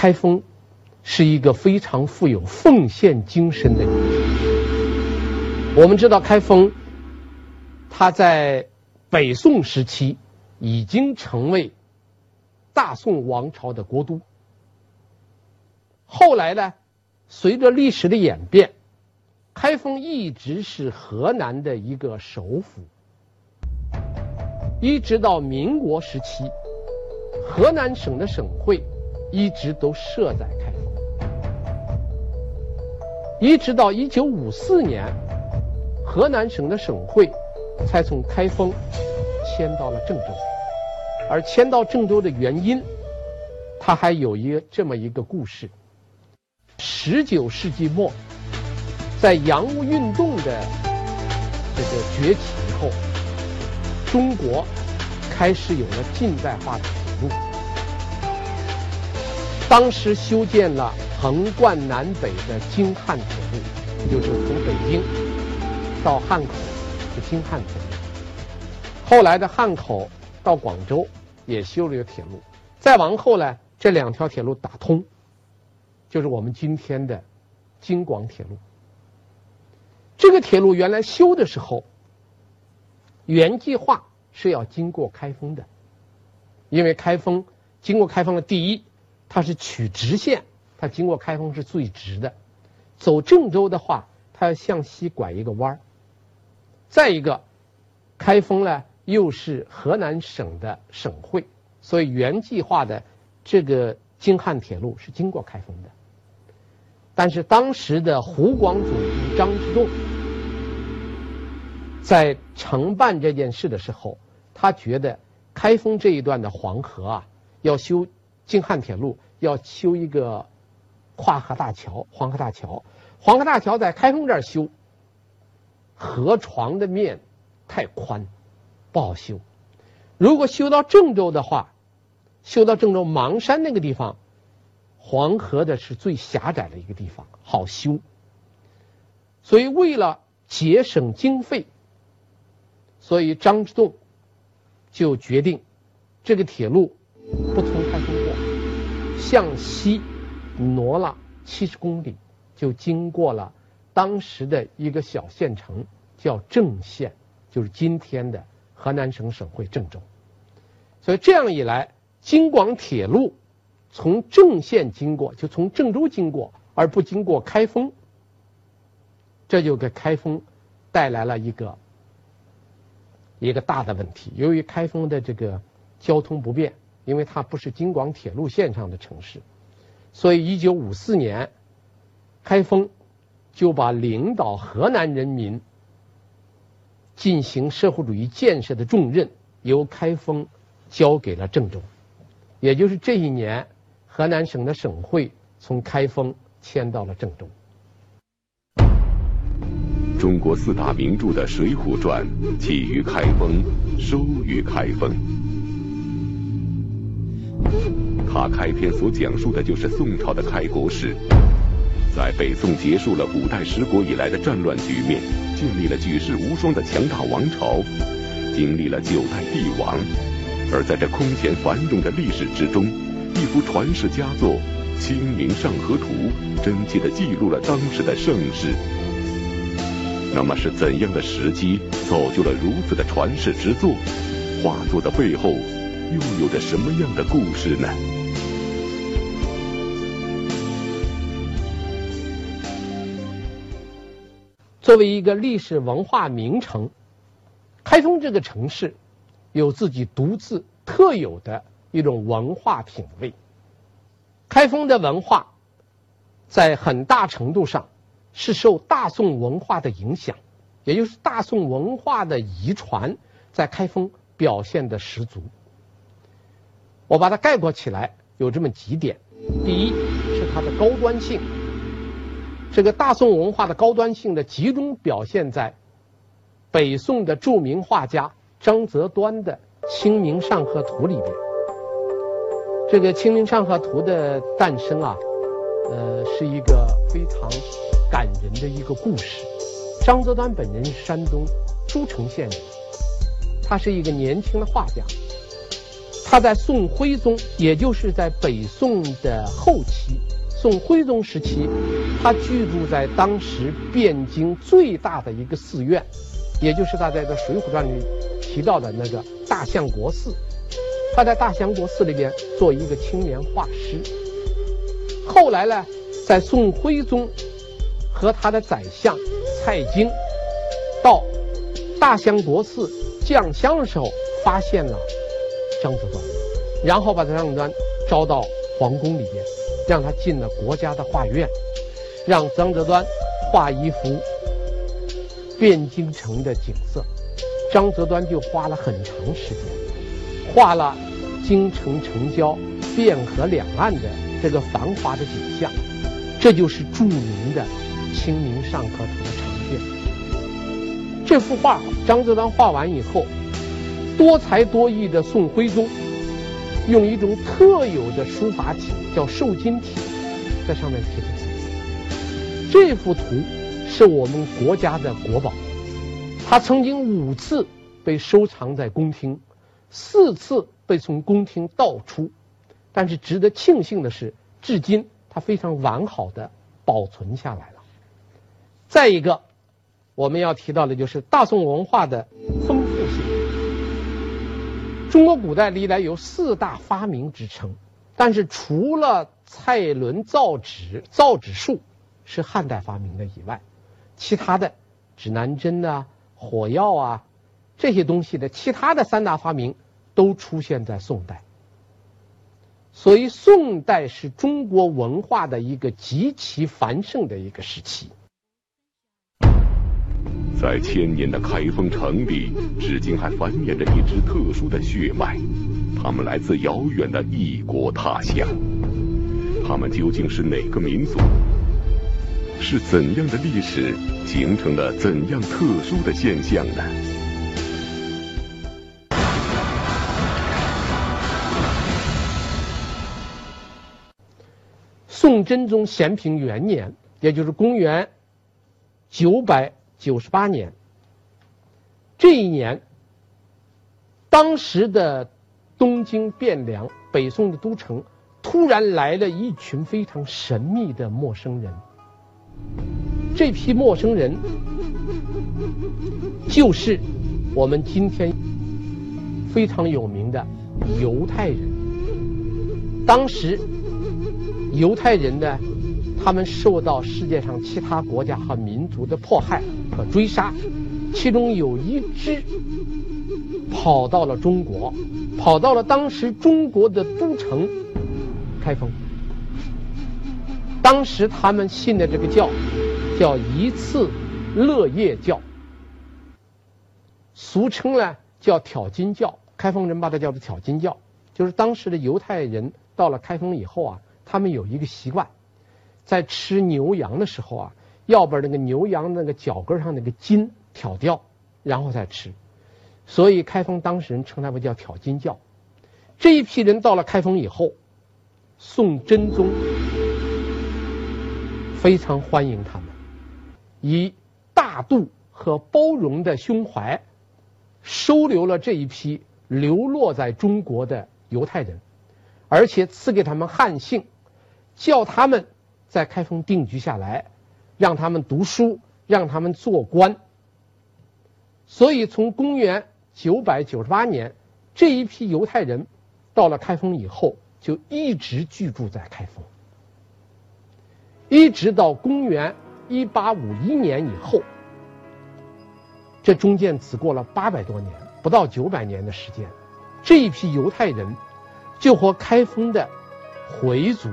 开封是一个非常富有奉献精神的城市。我们知道，开封它在北宋时期已经成为大宋王朝的国都。后来呢，随着历史的演变，开封一直是河南的一个首府，一直到民国时期，河南省的省会一直都设在开封，一直到一九五四年，河南省的省会才从开封迁到了郑州，而迁到郑州的原因，它还有一个这么一个故事。十九世纪末，在洋务运动的这个崛起以后，中国开始有了近代化的。当时修建了横贯南北的京汉铁路，就是从北京到汉口是京汉铁路。后来的汉口到广州也修了一个铁路，再往后呢，这两条铁路打通。就是我们今天的京广铁路。这个铁路原来修的时候，原计划是要经过开封的，因为开封经过开封的第一，它是取直线，它经过开封是最直的。走郑州的话，它要向西拐一个弯儿。再一个，开封呢又是河南省的省会，所以原计划的这个京汉铁路是经过开封的。但是当时的湖广总督张之洞在承办这件事的时候，他觉得开封这一段的黄河啊，要修京汉铁路，要修一个跨河大桥——黄河大桥。黄河大桥在开封这儿修，河床的面太宽，不好修。如果修到郑州的话，修到郑州邙山那个地方。黄河的是最狭窄的一个地方，好修。所以为了节省经费，所以张之洞就决定这个铁路不从开封过，向西挪了七十公里，就经过了当时的一个小县城，叫郑县，就是今天的河南省省会郑州。所以这样一来，京广铁路。从郑县经过，就从郑州经过，而不经过开封，这就给开封带来了一个一个大的问题。由于开封的这个交通不便，因为它不是京广铁路线上的城市，所以一九五四年，开封就把领导河南人民进行社会主义建设的重任由开封交给了郑州，也就是这一年。河南省的省会从开封迁到了郑州。中国四大名著的《水浒传》起于开封，收于开封。它开篇所讲述的就是宋朝的开国史，在北宋结束了五代十国以来的战乱局面，建立了举世无双的强大王朝，经历了九代帝王，而在这空前繁荣的历史之中。一幅传世佳作《清明上河图》真切地记录了当时的盛世。那么是怎样的时机造就了如此的传世之作？画作的背后又有着什么样的故事呢？作为一个历史文化名城，开封这个城市有自己独自特有的。一种文化品味，开封的文化在很大程度上是受大宋文化的影响，也就是大宋文化的遗传在开封表现的十足。我把它概括起来有这么几点：第一是它的高端性，这个大宋文化的高端性的集中表现在北宋的著名画家张择端的《清明上河图》里边。这个《清明上河图》的诞生啊，呃，是一个非常感人的一个故事。张择端本人是山东诸城县人，他是一个年轻的画家，他在宋徽宗，也就是在北宋的后期，宋徽宗时期，他居住在当时汴京最大的一个寺院，也就是他在这《水浒传》里提到的那个大相国寺。他在大相国寺里边做一个青年画师。后来呢，在宋徽宗和他的宰相蔡京到大相国寺降香的时候，发现了张择端，然后把张择端招到皇宫里边，让他进了国家的画院，让张择端画一幅汴京城的景色。张择端就花了很长时间，画了京城城郊、汴河两岸的这个繁华的景象，这就是著名的《清明上河图》的长卷。这幅画张择端画完以后，多才多艺的宋徽宗用一种特有的书法体，叫瘦金体，在上面题了字。这幅图是我们国家的国宝。他曾经五次被收藏在宫廷，四次被从宫廷盗出，但是值得庆幸的是，至今它非常完好的保存下来了。再一个，我们要提到的就是大宋文化的。中国古代历来有四大发明之称，但是除了蔡伦造纸、造纸术是汉代发明的以外，其他的指南针啊。火药啊，这些东西的其他的三大发明都出现在宋代，所以宋代是中国文化的一个极其繁盛的一个时期。在千年的开封城里，至今还繁衍着一支特殊的血脉，他们来自遥远的异国他乡。他们究竟是哪个民族？是怎样的历史形成了怎样特殊的现象呢？宋真宗咸平元年，也就是公元九百九十八年，这一年，当时的东京汴梁，北宋的都城，突然来了一群非常神秘的陌生人。这批陌生人，就是我们今天非常有名的犹太人。当时，犹太人呢，他们受到世界上其他国家和民族的迫害和追杀，其中有一支跑到了中国，跑到了当时中国的都城开封。当时他们信的这个教，叫一次乐业教，俗称呢叫挑金教。开封人把它叫做挑金教，就是当时的犹太人到了开封以后啊，他们有一个习惯，在吃牛羊的时候啊，要把那个牛羊那个脚跟上那个筋挑掉，然后再吃。所以开封当时人称他们叫挑筋教。这一批人到了开封以后，宋真宗。非常欢迎他们，以大度和包容的胸怀，收留了这一批流落在中国的犹太人，而且赐给他们汉姓，叫他们在开封定居下来，让他们读书，让他们做官。所以，从公元九百九十八年，这一批犹太人到了开封以后，就一直居住在开封。一直到公元一八五一年以后，这中间只过了八百多年，不到九百年的时间，这一批犹太人就和开封的回族、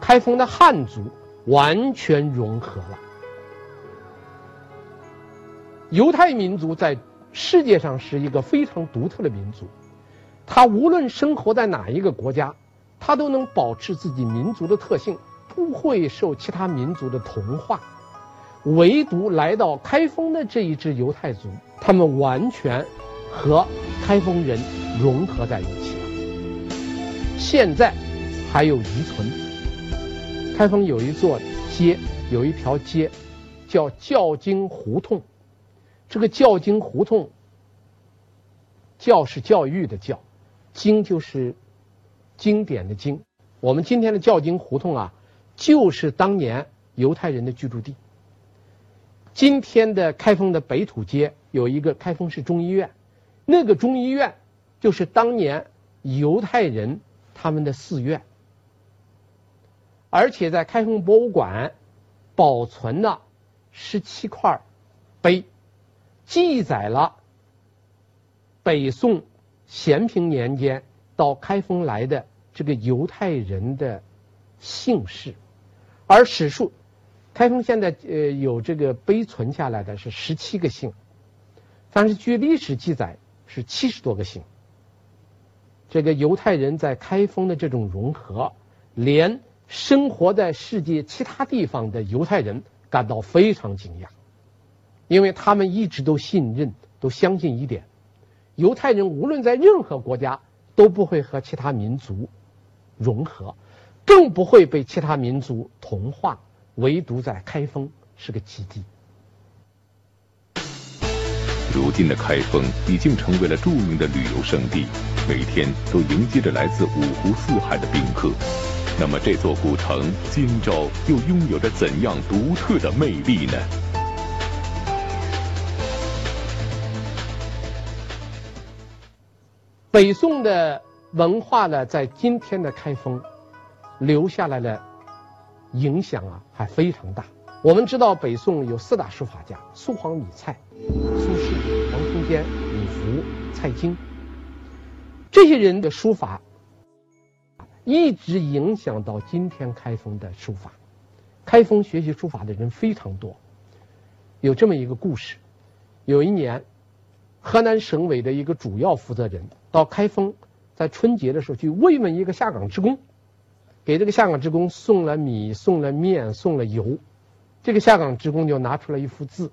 开封的汉族完全融合了。犹太民族在世界上是一个非常独特的民族，他无论生活在哪一个国家，他都能保持自己民族的特性。不会受其他民族的同化，唯独来到开封的这一支犹太族，他们完全和开封人融合在一起了。现在还有遗存。开封有一座街，有一条街叫教经胡同。这个教经胡同，教是教育的教，经就是经典的经。我们今天的教经胡同啊，就是当年犹太人的居住地。今天的开封的北土街有一个开封市中医院，那个中医院就是当年犹太人他们的寺院，而且在开封博物馆保存了十七块碑，记载了北宋咸平年间到开封来的这个犹太人的姓氏，而史书。开封现在呃有这个碑存下来的是十七个姓，但是据历史记载是七十多个姓。这个犹太人在开封的这种融合，连生活在世界其他地方的犹太人感到非常惊讶，因为他们一直都信任、都相信一点：犹太人无论在任何国家都不会和其他民族融合，更不会被其他民族同化。唯独在开封是个奇迹。如今的开封已经成为了著名的旅游胜地，每天都迎接着来自五湖四海的宾客。那么，这座古城今朝又拥有着怎样独特的魅力呢？北宋的文化呢，在今天的开封留下来的。影响啊还非常大。我们知道北宋有四大书法家：苏黄米蔡、苏轼、王空坚、李福、蔡京。这些人的书法一直影响到今天开封的书法。开封学习书法的人非常多。有这么一个故事：有一年，河南省委的一个主要负责人到开封，在春节的时候去慰问一个下岗职工。给这个下岗职工送了米，送了面，送了油。这个下岗职工就拿出了一幅字，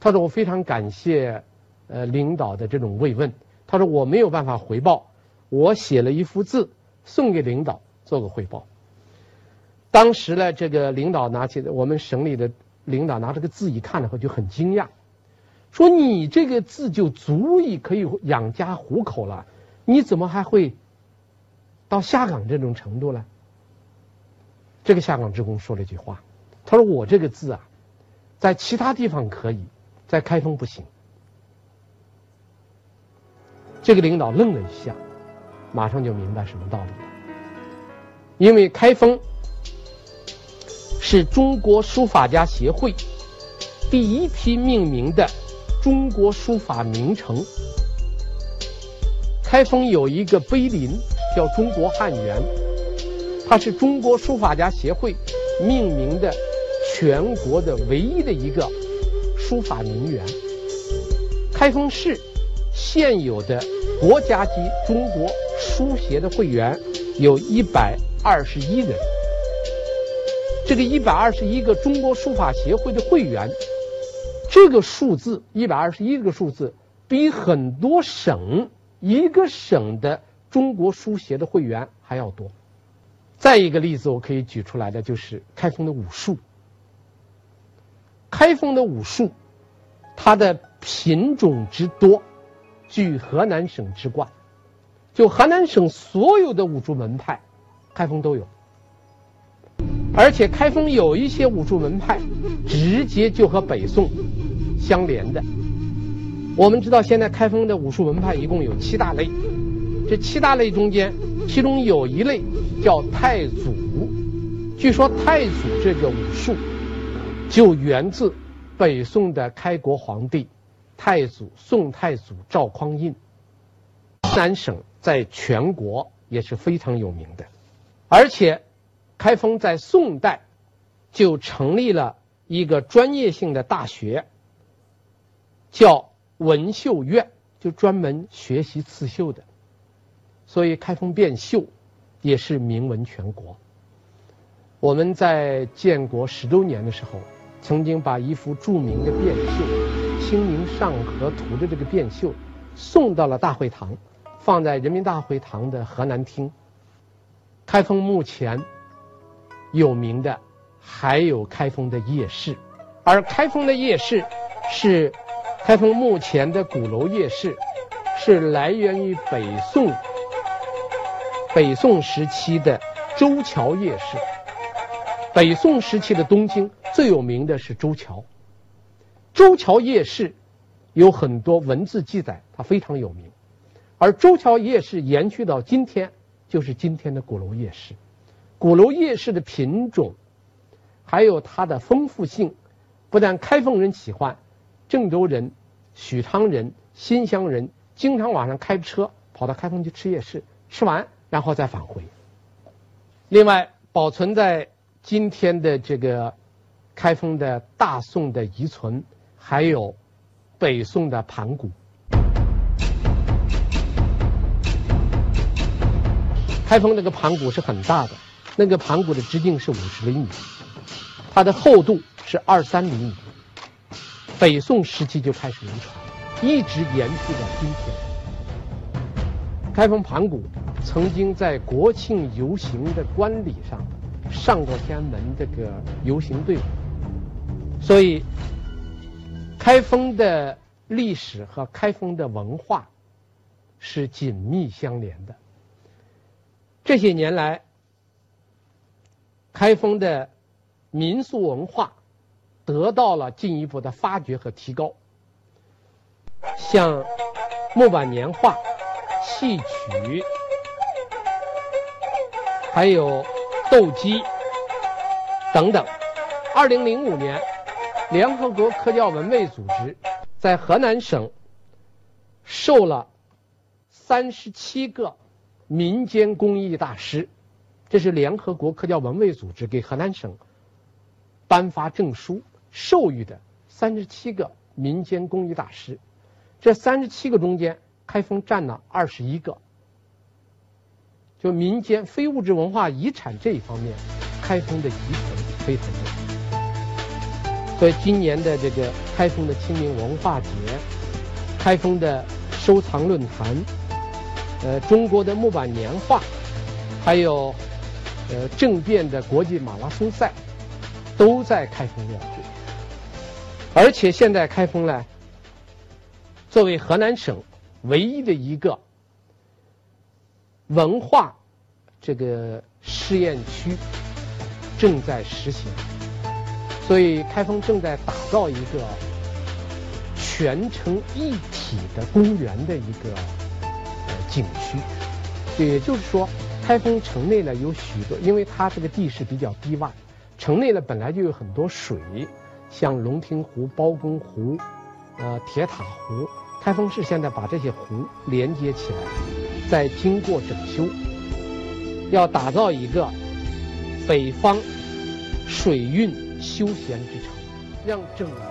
他说：“我非常感谢，呃，领导的这种慰问。”他说：“我没有办法回报，我写了一幅字送给领导做个汇报。”当时呢，这个领导拿起我们省里的领导拿这个字一看的话就很惊讶，说：“你这个字就足以可以养家糊口了，你怎么还会？”到下岗这种程度呢，这个下岗职工说了一句话，他说：“我这个字啊，在其他地方可以，在开封不行。”这个领导愣了一下，马上就明白什么道理了。因为开封是中国书法家协会第一批命名的中国书法名城，开封有一个碑林。叫中国汉园，它是中国书法家协会命名的全国的唯一的一个书法名园。开封市现有的国家级中国书协的会员有一百二十一人。这个一百二十一个中国书法协会的会员，这个数字一百二十一个数字，比很多省一个省的。中国书协的会员还要多。再一个例子，我可以举出来的就是开封的武术。开封的武术，它的品种之多，居河南省之冠。就河南省所有的武术门派，开封都有。而且开封有一些武术门派，直接就和北宋相连的。我们知道，现在开封的武术门派一共有七大类。这七大类中间，其中有一类叫太祖。据说太祖这个武术就源自北宋的开国皇帝太祖宋太祖赵匡胤。河南省在全国也是非常有名的，而且开封在宋代就成立了一个专业性的大学，叫文秀院，就专门学习刺绣的。所以开封变绣也是名闻全国。我们在建国十周年的时候，曾经把一幅著名的变绣《清明上河图》的这个变绣送到了大会堂，放在人民大会堂的河南厅。开封目前有名的还有开封的夜市，而开封的夜市是开封目前的鼓楼夜市，是来源于北宋。北宋时期的周桥夜市。北宋时期的东京最有名的是周桥，周桥夜市有很多文字记载，它非常有名。而周桥夜市延续到今天，就是今天的鼓楼夜市。鼓楼夜市的品种，还有它的丰富性，不但开封人喜欢，郑州人、许昌人、新乡人经常晚上开车跑到开封去吃夜市，吃完然后再返回。另外，保存在今天的这个开封的大宋的遗存，还有北宋的盘古。开封那个盘古是很大的，那个盘古的直径是五十厘米，它的厚度是二三厘米。北宋时期就开始流传，一直延续到今天。开封盘古曾经在国庆游行的观礼上。上过天安门这个游行队伍，所以开封的历史和开封的文化是紧密相连的。这些年来，开封的民俗文化得到了进一步的发掘和提高，像木板年画、戏曲，还有。斗鸡等等。二零零五年，联合国科教文卫组织在河南省授了三十七个民间工艺大师，这是联合国科教文卫组织给河南省颁发证书授予的三十七个民间工艺大师。这三十七个中间，开封占了二十一个。就民间非物质文化遗产这一方面，开封的遗存非常多。所以今年的这个开封的清明文化节、开封的收藏论坛、呃中国的木板年画，还有呃政变的国际马拉松赛，都在开封要举。而且现在开封呢，作为河南省唯一的一个。文化这个试验区正在实行，所以开封正在打造一个全城一体的公园的一个呃景区。也就是说，开封城内呢有许多，因为它这个地势比较低洼，城内呢本来就有很多水，像龙庭湖、包公湖、呃铁塔湖。开封市现在把这些湖连接起来。再经过整修，要打造一个北方水运休闲之城，让整个。